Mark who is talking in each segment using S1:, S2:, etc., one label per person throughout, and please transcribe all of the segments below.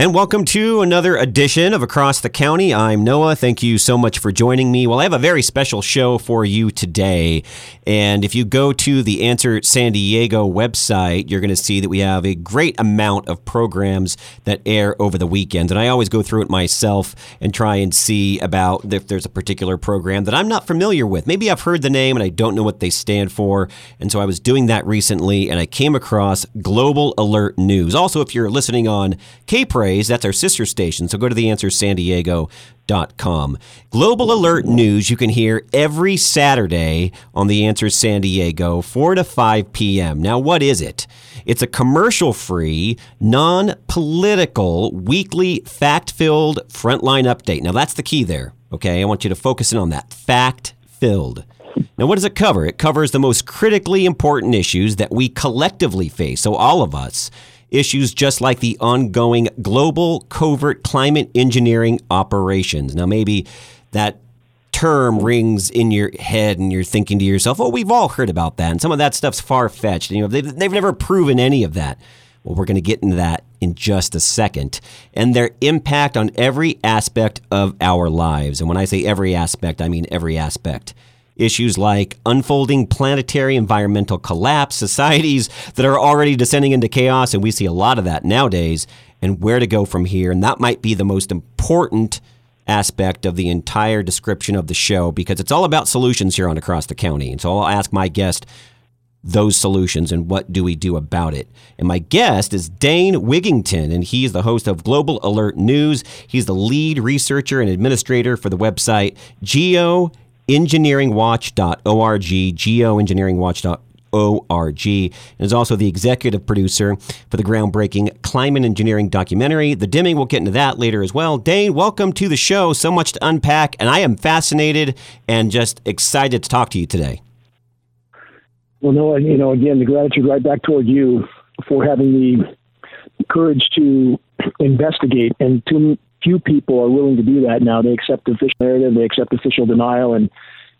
S1: And welcome to another edition of Across the County. I'm Noah. Thank you so much for joining me. Well, I have a very special show for you today. And if you go to the Answer San Diego website, you're going to see that we have a great amount of programs that air over the weekend. And I always go through it myself and try and see about if there's a particular program that I'm not familiar with. Maybe I've heard the name and I don't know what they stand for. And so I was doing that recently and I came across Global Alert News. Also, if you're listening on That's our sister station. So go to theanswersandiego.com. Global Alert News you can hear every Saturday on The Answer San Diego, 4 to 5 p.m. Now, what is it? It's a commercial free, non political, weekly, fact filled frontline update. Now, that's the key there, okay? I want you to focus in on that. Fact filled. Now, what does it cover? It covers the most critically important issues that we collectively face, so all of us issues just like the ongoing global covert climate engineering operations. Now, maybe that term rings in your head and you're thinking to yourself, oh, we've all heard about that. And some of that stuff's far fetched. You know, they've, they've never proven any of that. Well, we're going to get into that in just a second. And their impact on every aspect of our lives. And when I say every aspect, I mean every aspect. Issues like unfolding planetary environmental collapse, societies that are already descending into chaos, and we see a lot of that nowadays, and where to go from here. And that might be the most important aspect of the entire description of the show because it's all about solutions here on Across the County. And so I'll ask my guest those solutions and what do we do about it. And my guest is Dane Wigington, and he is the host of Global Alert News. He's the lead researcher and administrator for the website Geo engineeringwatch.org, geoengineeringwatch.org, and is also the executive producer for the groundbreaking climate engineering documentary, The Dimming. We'll get into that later as well. Dane, welcome to the show. So much to unpack, and I am fascinated and just excited to talk to you today.
S2: Well, Noah, you know, again, the gratitude right back toward you for having the courage to investigate and to few people are willing to do that now. They accept official narrative, they accept official denial, and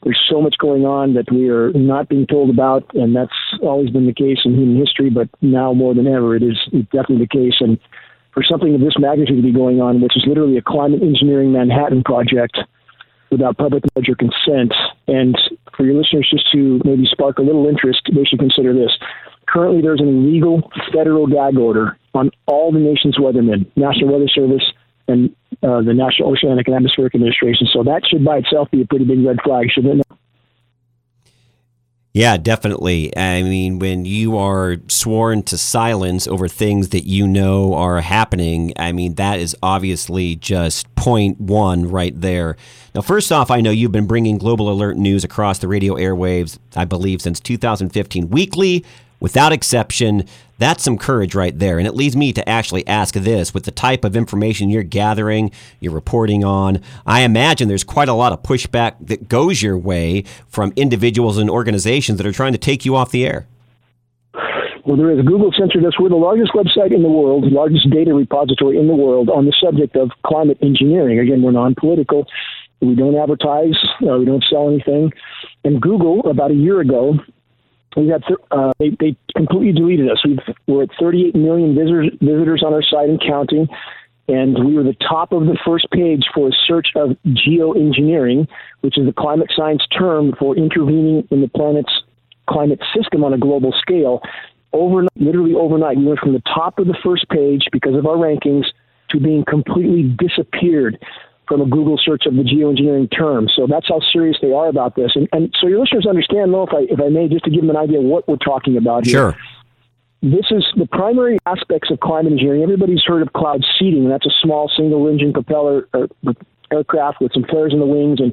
S2: there's so much going on that we are not being told about, and that's always been the case in human history, but now more than ever, it is definitely the case. And for something of this magnitude to be going on, which is literally a climate engineering Manhattan project without public knowledge or consent, and for your listeners just to maybe spark a little interest, they should consider this. Currently, there's an illegal federal gag order on all the nation's weathermen, National Weather Service, and uh, the National Oceanic and Atmospheric Administration. So that should by itself be a pretty big red flag, shouldn't it?
S1: Yeah, definitely. I mean, when you are sworn to silence over things that you know are happening, I mean, that is obviously just point one right there. Now, first off, I know you've been bringing Global Alert news across the radio airwaves, I believe, since 2015, weekly, without exception. That's some courage right there. And it leads me to actually ask this with the type of information you're gathering, you're reporting on. I imagine there's quite a lot of pushback that goes your way from individuals and organizations that are trying to take you off the air.
S2: Well, there is. Google censored us. We're the largest website in the world, largest data repository in the world on the subject of climate engineering. Again, we're non political. We don't advertise, uh, we don't sell anything. And Google, about a year ago, we had uh, they, they completely deleted us. we are at 38 million visitors, visitors on our site and counting, and we were the top of the first page for a search of geoengineering, which is the climate science term for intervening in the planet's climate system on a global scale. Overnight, literally overnight, we went from the top of the first page because of our rankings to being completely disappeared from a Google search of the geoengineering term. So that's how serious they are about this. And, and so your listeners understand, though, if I, if I may, just to give them an idea of what we're talking about
S1: here. Sure.
S2: This is the primary aspects of climate engineering. Everybody's heard of cloud seeding. That's a small single engine propeller aircraft with some flares in the wings. And,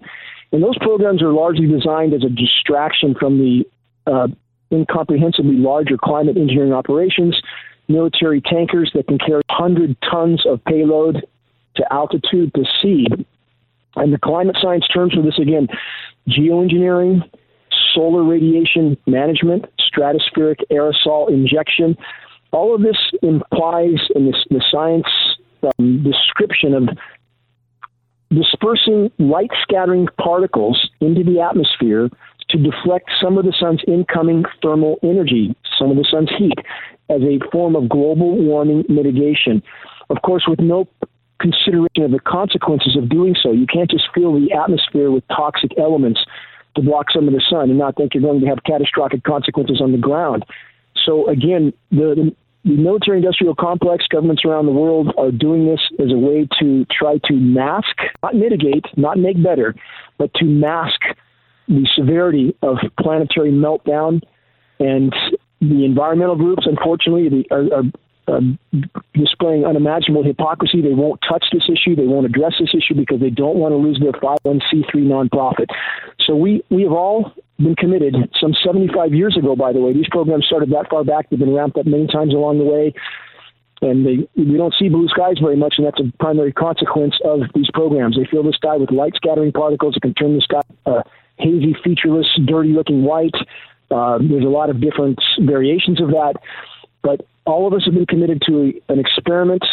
S2: and those programs are largely designed as a distraction from the uh, incomprehensibly larger climate engineering operations military tankers that can carry 100 tons of payload to altitude to seed. And the climate science terms for this again geoengineering, solar radiation management, stratospheric aerosol injection. All of this implies in this, the science um, description of dispersing light scattering particles into the atmosphere to deflect some of the sun's incoming thermal energy, some of the sun's heat, as a form of global warming mitigation. of course, with no consideration of the consequences of doing so. You can't just fill the atmosphere with toxic elements to block some of the sun and not think you're going to have catastrophic consequences on the ground. So again, the, the military industrial complex, governments around the world are doing this as a way to try to mask, not mitigate, not make better, but to mask the severity of planetary meltdown. And the environmental groups, unfortunately, are, are um, displaying unimaginable hypocrisy. They won't touch this issue. They won't address this issue because they don't want to lose their 501c3 nonprofit. So we, we have all been committed some 75 years ago, by the way. These programs started that far back. They've been ramped up many times along the way. And they, we don't see blue skies very much, and that's a primary consequence of these programs. They fill the sky with light scattering particles that can turn the sky uh, hazy, featureless, dirty looking white. Uh, there's a lot of different variations of that. But all of us have been committed to a, an experiment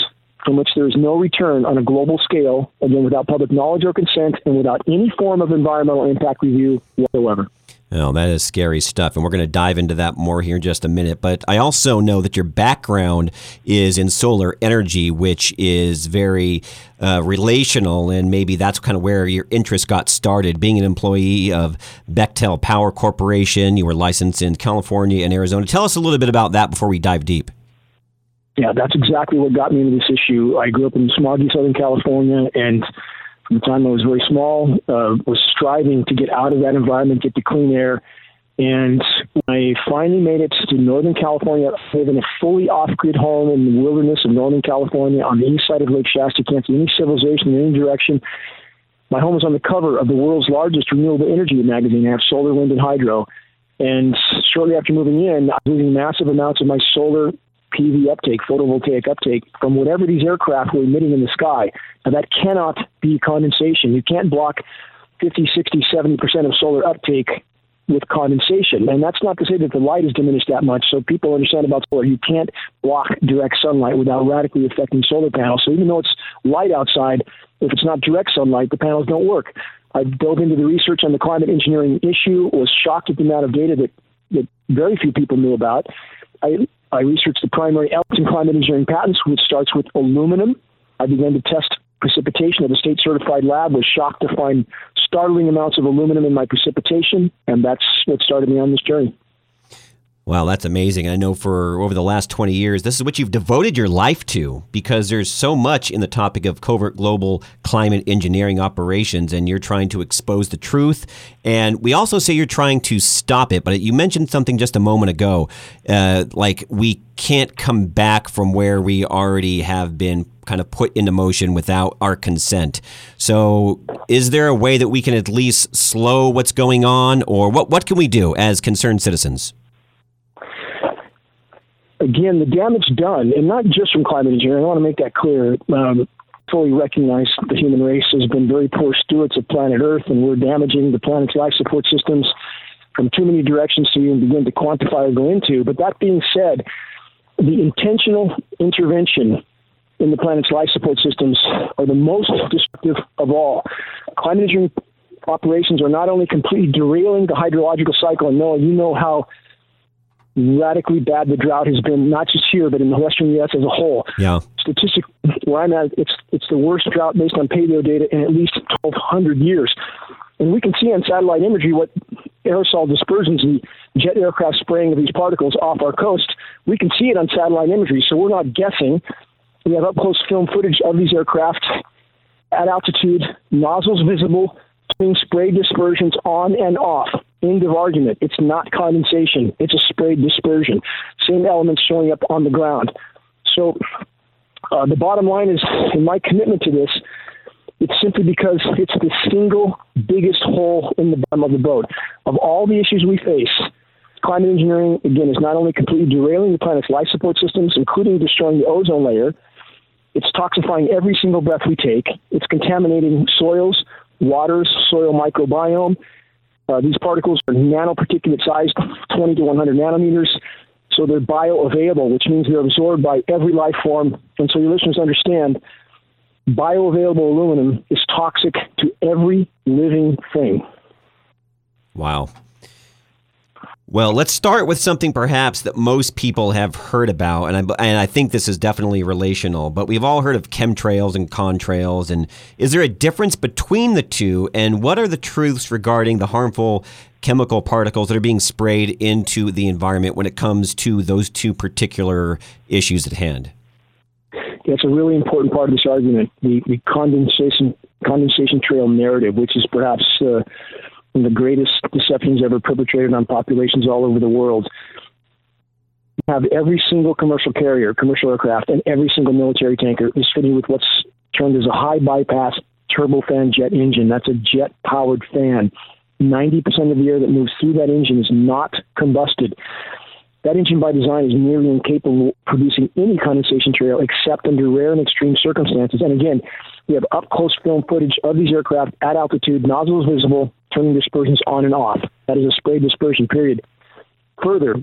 S2: from which there is no return on a global scale, again, without public knowledge or consent and without any form of environmental impact review whatsoever.
S1: Oh, that is scary stuff. And we're going to dive into that more here in just a minute. But I also know that your background is in solar energy, which is very uh, relational. And maybe that's kind of where your interest got started. Being an employee of Bechtel Power Corporation, you were licensed in California and Arizona. Tell us a little bit about that before we dive deep.
S2: Yeah, that's exactly what got me into this issue. I grew up in smoggy Southern California and from the time I was very small, uh, was striving to get out of that environment, get the clean air. And I finally made it to Northern California, I live in a fully off-grid home in the wilderness of Northern California on the east side of Lake Shasta. Can't see any civilization in any direction. My home is on the cover of the world's largest renewable energy magazine. I have solar, wind, and hydro. And shortly after moving in, I was using massive amounts of my solar PV uptake, photovoltaic uptake from whatever these aircraft were emitting in the sky. Now, that cannot be condensation. You can't block 50, 60, 70% of solar uptake with condensation. And that's not to say that the light is diminished that much. So people understand about solar. You can't block direct sunlight without radically affecting solar panels. So even though it's light outside, if it's not direct sunlight, the panels don't work. I dove into the research on the climate engineering issue, was shocked at the amount of data that, that very few people knew about. I I researched the primary elements in climate engineering patents, which starts with aluminum. I began to test precipitation at a state certified lab, was shocked to find startling amounts of aluminum in my precipitation, and that's what started me on this journey.
S1: Wow, that's amazing. I know for over the last 20 years, this is what you've devoted your life to because there's so much in the topic of covert global climate engineering operations, and you're trying to expose the truth. And we also say you're trying to stop it, but you mentioned something just a moment ago uh, like we can't come back from where we already have been kind of put into motion without our consent. So, is there a way that we can at least slow what's going on, or what, what can we do as concerned citizens?
S2: Again, the damage done, and not just from climate engineering, I want to make that clear. Um, fully recognize the human race has been very poor stewards of planet Earth, and we're damaging the planet's life support systems from too many directions to even begin to quantify or go into. But that being said, the intentional intervention in the planet's life support systems are the most destructive of all. Climate engineering operations are not only completely derailing the hydrological cycle, and Noah, you know how radically bad the drought has been, not just here, but in the western U.S. as a whole.
S1: Yeah.
S2: Statistic where I'm at, it's it's the worst drought based on paleo data in at least 1,200 years. And we can see on satellite imagery what aerosol dispersions, the jet aircraft spraying of these particles off our coast. We can see it on satellite imagery, so we're not guessing. We have up close film footage of these aircraft at altitude, nozzles visible, doing spray dispersions on and off. End of argument. It's not condensation. It's a sprayed dispersion. Same elements showing up on the ground. So uh, the bottom line is, in my commitment to this, it's simply because it's the single biggest hole in the bottom of the boat. Of all the issues we face, climate engineering, again, is not only completely derailing the planet's life support systems, including destroying the ozone layer, it's toxifying every single breath we take, it's contaminating soils, waters, soil microbiome, uh, these particles are nanoparticulate size, 20 to 100 nanometers, so they're bioavailable, which means they're absorbed by every life form. And so your listeners understand bioavailable aluminum is toxic to every living thing.
S1: Wow. Well, let's start with something perhaps that most people have heard about, and I, and I think this is definitely relational, but we've all heard of chemtrails and contrails. And is there a difference between the two, and what are the truths regarding the harmful chemical particles that are being sprayed into the environment when it comes to those two particular issues at hand?
S2: That's a really important part of this argument the, the condensation, condensation trail narrative, which is perhaps. Uh, the greatest deceptions ever perpetrated on populations all over the world. You have every single commercial carrier, commercial aircraft, and every single military tanker is fitted with what's termed as a high bypass turbofan jet engine. That's a jet powered fan. 90% of the air that moves through that engine is not combusted. That engine by design is nearly incapable of producing any condensation trail except under rare and extreme circumstances. And again, we have up close film footage of these aircraft at altitude, nozzles visible, turning dispersions on and off. That is a spray dispersion period. Further,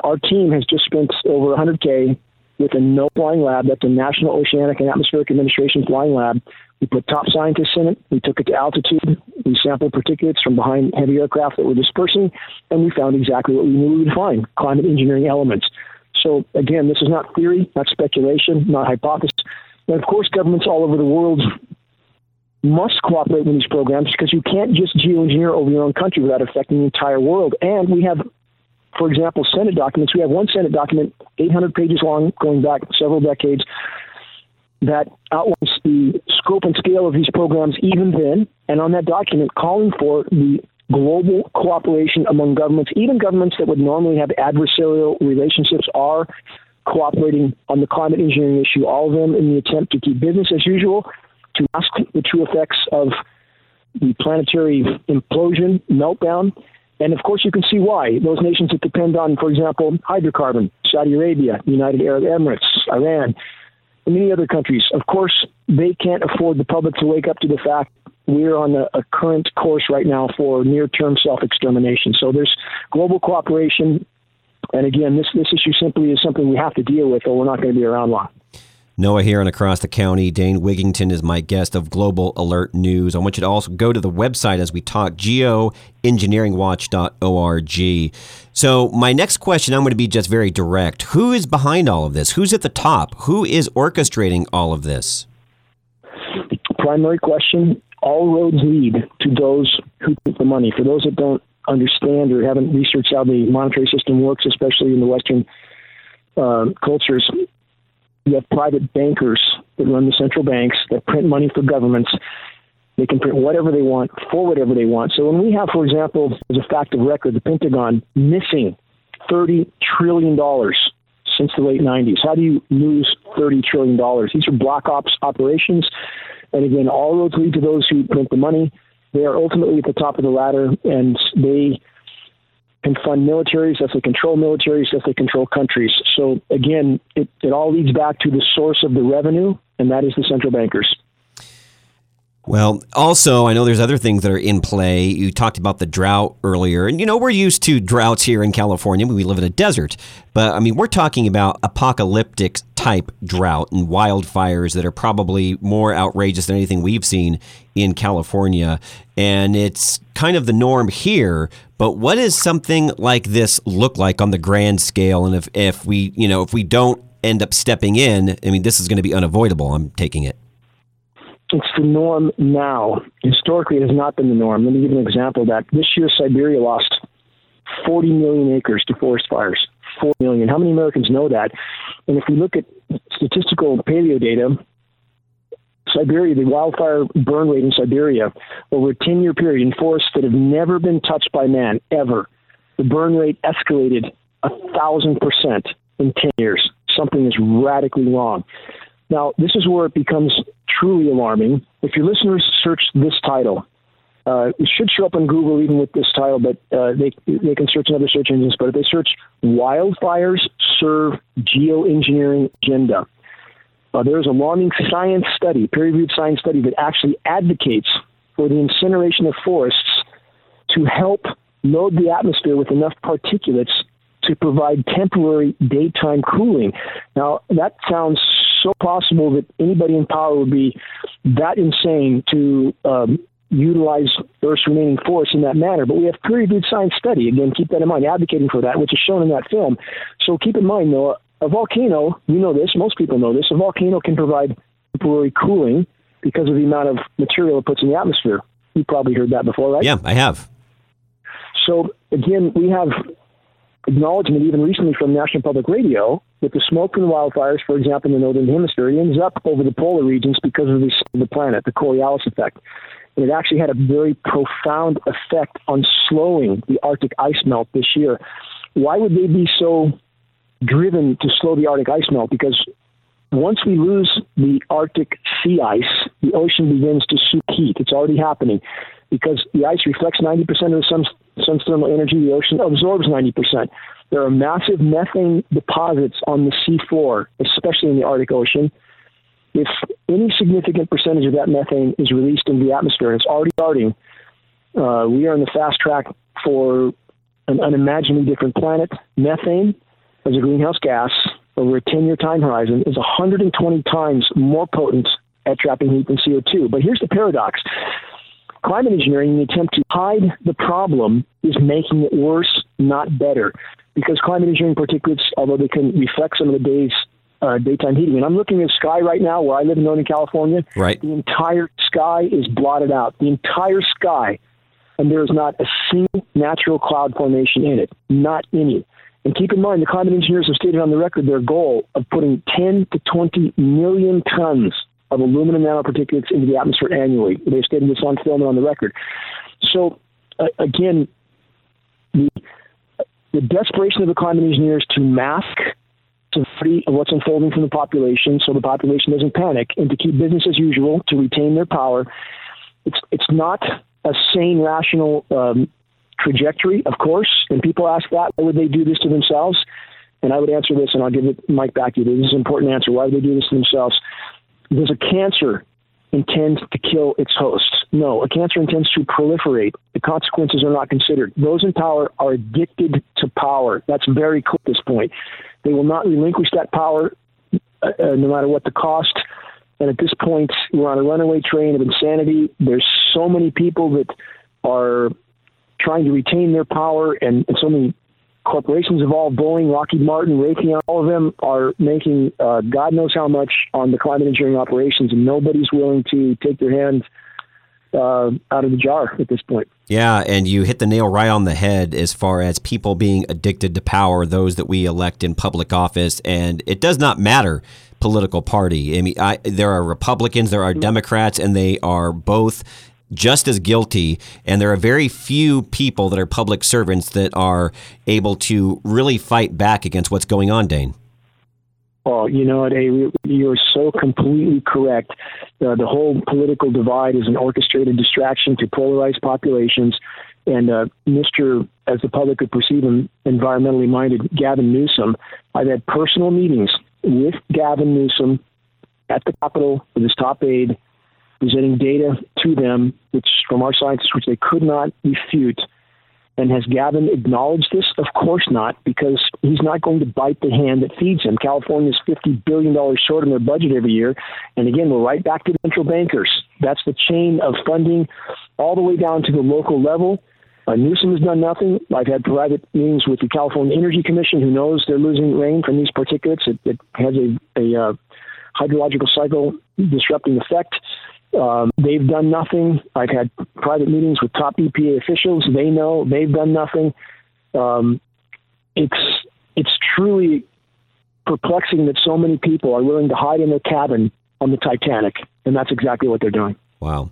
S2: our team has just spent over 100K with a NOAA flying lab. That's a National Oceanic and Atmospheric Administration flying lab. We put top scientists in it. We took it to altitude. We sampled particulates from behind heavy aircraft that were dispersing, and we found exactly what we knew we would find climate engineering elements. So, again, this is not theory, not speculation, not hypothesis. And of course, governments all over the world must cooperate with these programs because you can't just geoengineer over your own country without affecting the entire world. And we have, for example, Senate documents. We have one Senate document, 800 pages long, going back several decades, that outlines the scope and scale of these programs even then. And on that document, calling for the global cooperation among governments, even governments that would normally have adversarial relationships, are cooperating on the climate engineering issue, all of them in the attempt to keep business as usual to mask the true effects of the planetary implosion, meltdown. And of course, you can see why. Those nations that depend on, for example, hydrocarbon, Saudi Arabia, United Arab Emirates, Iran, and many other countries, of course, they can't afford the public to wake up to the fact we're on a, a current course right now for near term self extermination. So there's global cooperation. And again, this, this issue simply is something we have to deal with, or we're not going to be around long.
S1: Noah here and across the county. Dane Wigington is my guest of Global Alert News. I want you to also go to the website as we talk, geoengineeringwatch.org. So, my next question, I'm going to be just very direct. Who is behind all of this? Who's at the top? Who is orchestrating all of this?
S2: Primary question all roads lead to those who take the money. For those that don't understand or haven't researched how the monetary system works, especially in the Western uh, cultures, you have private bankers that run the central banks that print money for governments. They can print whatever they want for whatever they want. So when we have, for example, as a fact of record, the Pentagon missing $30 trillion since the late 90s, how do you lose $30 trillion? These are black ops operations. And again, all roads lead to those who print the money. They are ultimately at the top of the ladder, and they can fund militaries, as they control militaries, as they control countries. So again, it, it all leads back to the source of the revenue, and that is the central bankers.
S1: Well, also, I know there's other things that are in play. You talked about the drought earlier, and you know, we're used to droughts here in California. We live in a desert. But I mean, we're talking about apocalyptic type drought and wildfires that are probably more outrageous than anything we've seen in California. And it's kind of the norm here. But what does something like this look like on the grand scale? And if, if we, you know, if we don't end up stepping in, I mean, this is going to be unavoidable. I'm taking it
S2: it's the norm now. Historically, it has not been the norm. Let me give an example of that. This year, Siberia lost 40 million acres to forest fires. 4 million. How many Americans know that? And if we look at statistical paleo data, Siberia, the wildfire burn rate in Siberia over a 10 year period in forests that have never been touched by man, ever, the burn rate escalated a thousand percent in 10 years. Something is radically wrong. Now, this is where it becomes truly alarming. If your listeners search this title, uh, it should show up on Google even with this title, but uh, they they can search in other search engines. But if they search "wildfires serve geoengineering agenda," uh, there is a alarming science study, peer-reviewed science study that actually advocates for the incineration of forests to help load the atmosphere with enough particulates to provide temporary daytime cooling. Now that sounds so possible that anybody in power would be that insane to um, utilize Earth's remaining force in that manner. But we have peer-reviewed science study. Again, keep that in mind, advocating for that, which is shown in that film. So keep in mind, though, a volcano, you know this, most people know this, a volcano can provide temporary cooling because of the amount of material it puts in the atmosphere. You probably heard that before, right?
S1: Yeah, I have.
S2: So again, we have acknowledgement even recently from National Public Radio that the smoke from the wildfires, for example, in the northern hemisphere, ends up over the polar regions because of the, the planet, the Coriolis effect. And it actually had a very profound effect on slowing the Arctic ice melt this year. Why would they be so driven to slow the Arctic ice melt? Because once we lose the Arctic sea ice, the ocean begins to soak heat. It's already happening because the ice reflects 90% of the sun's, sun's thermal energy. The ocean absorbs 90%. There are massive methane deposits on the seafloor, especially in the Arctic Ocean. If any significant percentage of that methane is released into the atmosphere, and it's already starting, uh, we are in the fast track for an unimaginably different planet. Methane, as a greenhouse gas, over a 10 year time horizon, is 120 times more potent at trapping heat than CO2. But here's the paradox climate engineering, in the attempt to hide the problem, is making it worse, not better. Because climate engineering particulates, although they can reflect some of the day's uh, daytime heating, and I'm looking at the sky right now where I live in Northern California.
S1: Right.
S2: The entire sky is blotted out. The entire sky, and there is not a single natural cloud formation in it. Not any. And keep in mind, the climate engineers have stated on the record their goal of putting 10 to 20 million tons of aluminum nanoparticulates into the atmosphere annually. They've stated this on film and on the record. So, uh, again, the, the desperation of the climate engineers to mask severity of what's unfolding from the population so the population doesn't panic and to keep business as usual to retain their power. It's, it's not a sane, rational um, trajectory, of course. And people ask that, why would they do this to themselves? And I would answer this, and I'll give it mic back to you. This is an important answer. Why would they do this to themselves? Does a cancer intend to kill its host? No, a cancer intends to proliferate. The consequences are not considered. Those in power are addicted to power. That's very clear at this point. They will not relinquish that power uh, uh, no matter what the cost. And at this point, we're on a runaway train of insanity. There's so many people that are trying to retain their power, and, and so many corporations involved, Boeing, Lockheed Martin, Raytheon, all of them are making uh, God knows how much on the climate engineering operations, and nobody's willing to take their hands uh, out of the jar at this point.
S1: Yeah, and you hit the nail right on the head as far as people being addicted to power, those that we elect in public office, and it does not matter political party. I mean, I, there are Republicans, there are Democrats, and they are both just as guilty. And there are very few people that are public servants that are able to really fight back against what's going on, Dane.
S2: Oh, you know what, you're so completely correct. Uh, the whole political divide is an orchestrated distraction to polarize populations. And uh, Mr., as the public would perceive him, environmentally minded Gavin Newsom, I've had personal meetings with Gavin Newsom at the Capitol with his top aide presenting data to them, which from our scientists, which they could not refute. And has Gavin acknowledged this? Of course not, because he's not going to bite the hand that feeds him. California is $50 billion short in their budget every year. And again, we're right back to central bankers. That's the chain of funding all the way down to the local level. Uh, Newsom has done nothing. I've had private meetings with the California Energy Commission, who knows they're losing rain from these particulates. It, it has a, a uh, hydrological cycle disrupting effect. Um, they've done nothing. I've had private meetings with top EPA officials. They know they've done nothing. Um, it's it's truly perplexing that so many people are willing to hide in their cabin on the Titanic, and that's exactly what they're doing.
S1: Wow.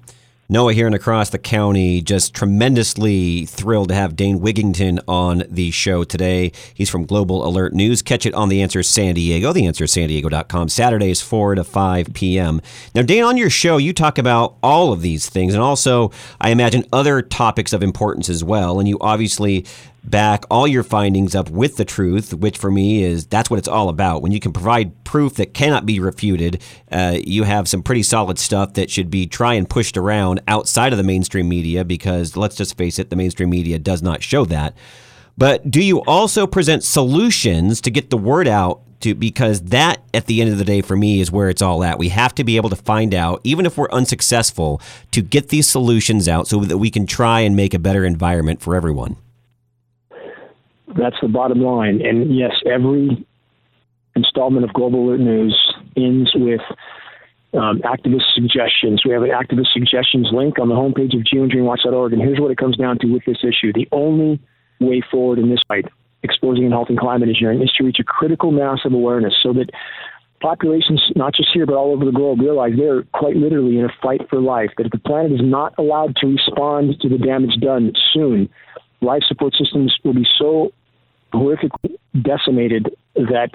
S1: Noah here and across the county, just tremendously thrilled to have Dane Wigington on the show today. He's from Global Alert News. Catch it on The Answer San Diego, theanswersandiego.com, Saturdays 4 to 5 p.m. Now, Dane, on your show, you talk about all of these things and also, I imagine, other topics of importance as well. And you obviously back all your findings up with the truth, which for me is that's what it's all about. When you can provide proof that cannot be refuted, uh, you have some pretty solid stuff that should be try and pushed around outside of the mainstream media because let's just face it, the mainstream media does not show that. But do you also present solutions to get the word out to because that at the end of the day for me is where it's all at. We have to be able to find out, even if we're unsuccessful, to get these solutions out so that we can try and make a better environment for everyone.
S2: That's the bottom line. And yes, every installment of Global Alert News ends with um, activist suggestions. We have an activist suggestions link on the homepage of geoengineeringwatch.org. And here's what it comes down to with this issue. The only way forward in this fight, exposing and halting climate engineering, is to reach a critical mass of awareness so that populations, not just here but all over the globe, realize they're quite literally in a fight for life. That if the planet is not allowed to respond to the damage done soon, life support systems will be so horrifically decimated that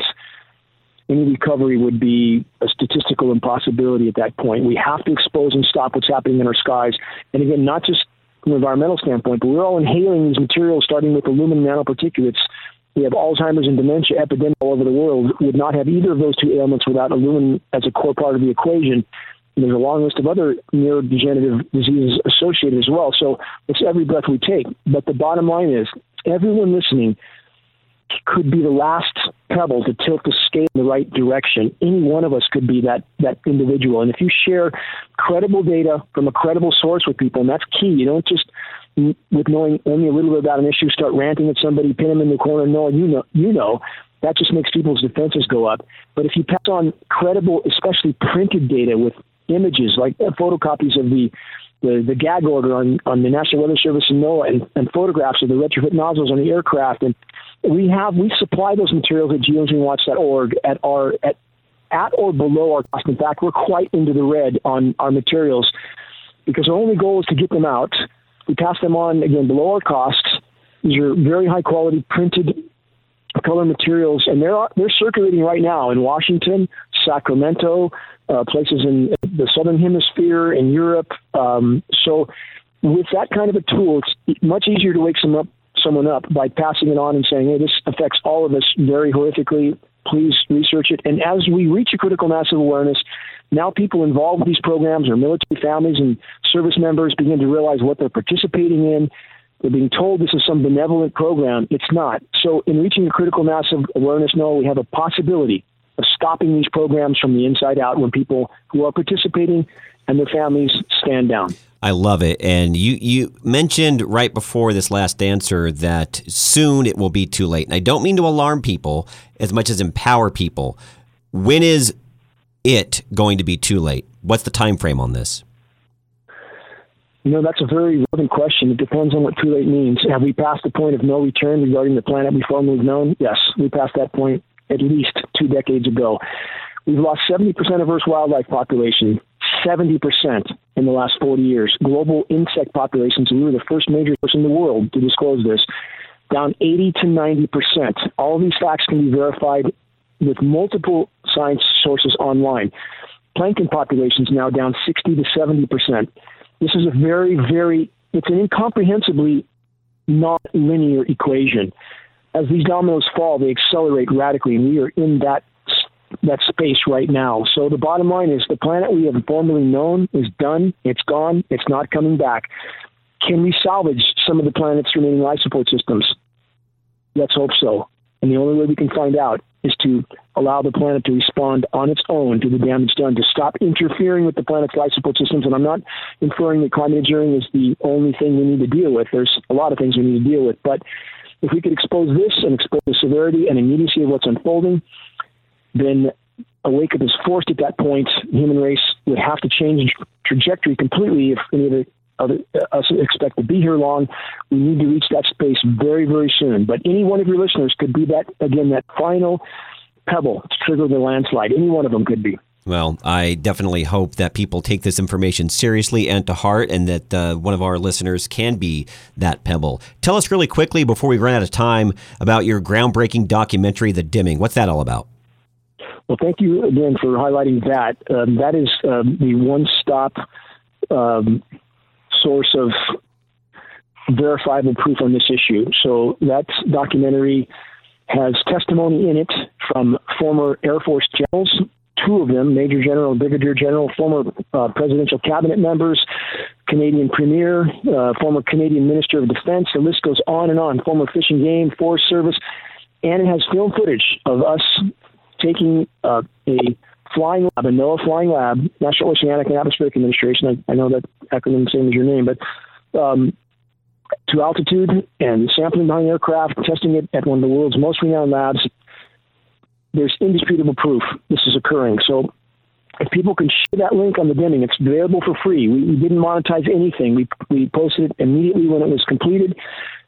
S2: any recovery would be a statistical impossibility at that point. We have to expose and stop what's happening in our skies. And again, not just from an environmental standpoint, but we're all inhaling these materials, starting with aluminum nanoparticulates. We have Alzheimer's and dementia epidemic all over the world. We Would not have either of those two ailments without aluminum as a core part of the equation. And there's a long list of other neurodegenerative diseases associated as well. So it's every breath we take. But the bottom line is, everyone listening could be the last pebble to tilt the scale in the right direction. Any one of us could be that that individual. And if you share credible data from a credible source with people, and that's key. You don't just mm, with knowing only a little bit about an issue, start ranting at somebody, pin them in the corner, knowing you know you know. That just makes people's defenses go up. But if you pass on credible, especially printed data with images like uh, photocopies of the the, the gag order on, on the National Weather Service and NOAA and, and photographs of the retrofit nozzles on the aircraft and we have we supply those materials at geoengineeringwatch.org at our at at or below our cost. In fact, we're quite into the red on our materials because our only goal is to get them out. We pass them on again below our costs. These are very high quality printed color materials, and they're they're circulating right now in Washington, Sacramento, uh, places in the southern hemisphere, in Europe. Um, so, with that kind of a tool, it's much easier to wake some up someone up by passing it on and saying, hey, this affects all of us very horrifically. Please research it. And as we reach a critical mass of awareness, now people involved with these programs, or military families and service members, begin to realize what they're participating in. They're being told this is some benevolent program. It's not. So, in reaching a critical mass of awareness, no, we have a possibility of stopping these programs from the inside out when people who are participating and their families stand down.
S1: I love it. And you, you mentioned right before this last answer that soon it will be too late. And I don't mean to alarm people as much as empower people. When is it going to be too late? What's the time frame on this?
S2: You know, that's a very relevant question. It depends on what too late means. Have we passed the point of no return regarding the planet before we formerly known? Yes, we passed that point at least two decades ago. We've lost 70% of Earth's wildlife population 70% in the last 40 years. Global insect populations, we were the first major source in the world to disclose this, down 80 to 90%. All these facts can be verified with multiple science sources online. Plankton populations now down 60 to 70%. This is a very, very, it's an incomprehensibly not linear equation. As these dominoes fall, they accelerate radically, and we are in that that space right now. So the bottom line is the planet we have formerly known is done. It's gone. It's not coming back. Can we salvage some of the planet's remaining life support systems? Let's hope so. And the only way we can find out is to allow the planet to respond on its own to the damage done, to stop interfering with the planet's life support systems. And I'm not inferring that climate engineering is the only thing we need to deal with. There's a lot of things we need to deal with. But if we could expose this and expose the severity and immediacy of what's unfolding, then a wake up is forced at that point. Human race would have to change trajectory completely if any of the other, uh, us expect to be here long. We need to reach that space very, very soon. But any one of your listeners could be that, again, that final pebble to trigger the landslide. Any one of them could be.
S1: Well, I definitely hope that people take this information seriously and to heart, and that uh, one of our listeners can be that pebble. Tell us really quickly before we run out of time about your groundbreaking documentary, The Dimming. What's that all about?
S2: Well, thank you again for highlighting that. Um, that is um, the one stop um, source of verifiable proof on this issue. So that documentary has testimony in it from former Air Force generals, two of them, Major General Brigadier General, former uh, presidential cabinet members, Canadian Premier, uh, former Canadian Minister of Defense. The list goes on and on. Former Fish and Game, Forest Service, and it has film footage of us taking uh, a flying lab, a NOAA flying lab, National Oceanic and Atmospheric Administration. I, I know that acronym the same as your name, but um, to altitude and sampling behind aircraft, testing it at one of the world's most renowned labs. There's indisputable proof this is occurring. So if people can share that link on the dimming, it's available for free. We, we didn't monetize anything. We, we posted it immediately when it was completed.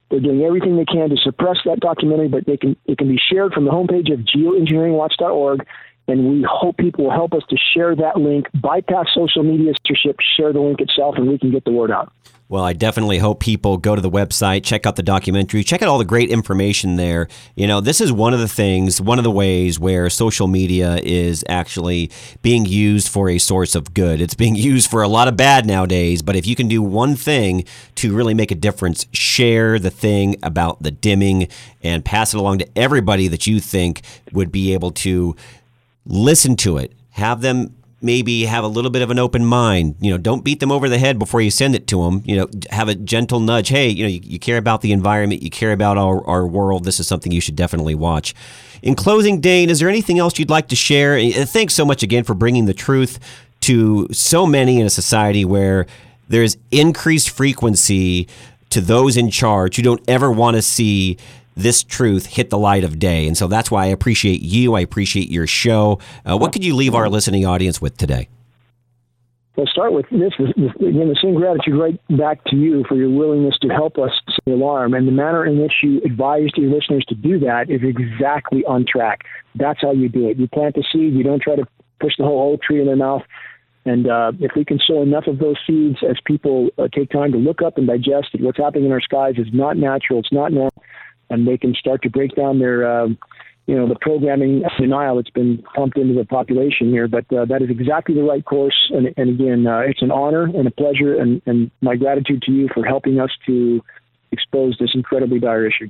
S2: They're doing everything they can to suppress that documentary, but they can it can be shared from the homepage of geoengineeringwatch.org and we hope people will help us to share that link, bypass social media censorship, share the link itself, and we can get the word out.
S1: Well, I definitely hope people go to the website, check out the documentary, check out all the great information there. You know, this is one of the things, one of the ways where social media is actually being used for a source of good. It's being used for a lot of bad nowadays, but if you can do one thing to really make a difference, share the thing about the dimming and pass it along to everybody that you think would be able to listen to it, have them maybe have a little bit of an open mind. You know, don't beat them over the head before you send it to them. You know, have a gentle nudge. Hey, you know, you, you, care about the environment, you care about our, our world. This is something you should definitely watch. In closing, Dane, is there anything else you'd like to share? Thanks so much again for bringing the truth to so many in a society where there's increased frequency to those in charge who don't ever want to see this truth hit the light of day. And so that's why I appreciate you. I appreciate your show. Uh, what could you leave our listening audience with today?
S2: I'll start with this. Again, the same gratitude right back to you for your willingness to help us the alarm. And the manner in which you advised your listeners to do that is exactly on track. That's how you do it. You plant the seed, you don't try to push the whole oak tree in their mouth. And uh, if we can sow enough of those seeds as people uh, take time to look up and digest that what's happening in our skies is not natural, it's not normal, and they can start to break down their, uh, you know, the programming denial that's been pumped into the population here. But uh, that is exactly the right course. And, and again, uh, it's an honor and a pleasure, and, and my gratitude to you for helping us to expose this incredibly dire issue.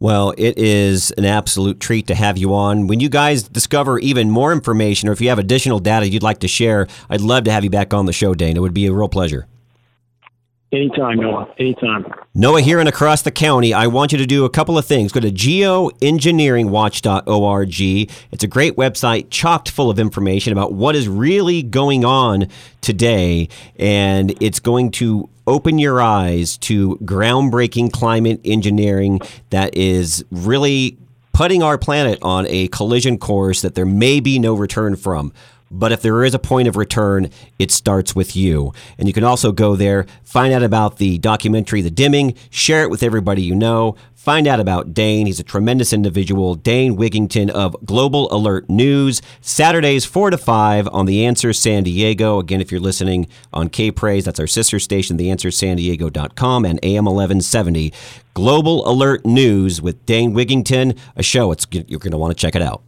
S1: Well, it is an absolute treat to have you on. When you guys discover even more information or if you have additional data you'd like to share, I'd love to have you back on the show, Dane. It would be a real pleasure.
S2: Anytime, Noah. Anytime.
S1: Noah here and across the county, I want you to do a couple of things. Go to geoengineeringwatch.org. It's a great website chocked full of information about what is really going on today, and it's going to open your eyes to groundbreaking climate engineering that is really putting our planet on a collision course that there may be no return from. But if there is a point of return, it starts with you. And you can also go there, find out about the documentary, The Dimming, share it with everybody you know. Find out about Dane. He's a tremendous individual. Dane Wigington of Global Alert News. Saturdays 4 to 5 on The Answer San Diego. Again, if you're listening on K Praise, that's our sister station, theanswersandiego.com and AM 1170. Global Alert News with Dane Wigington, a show. It's, you're going to want to check it out.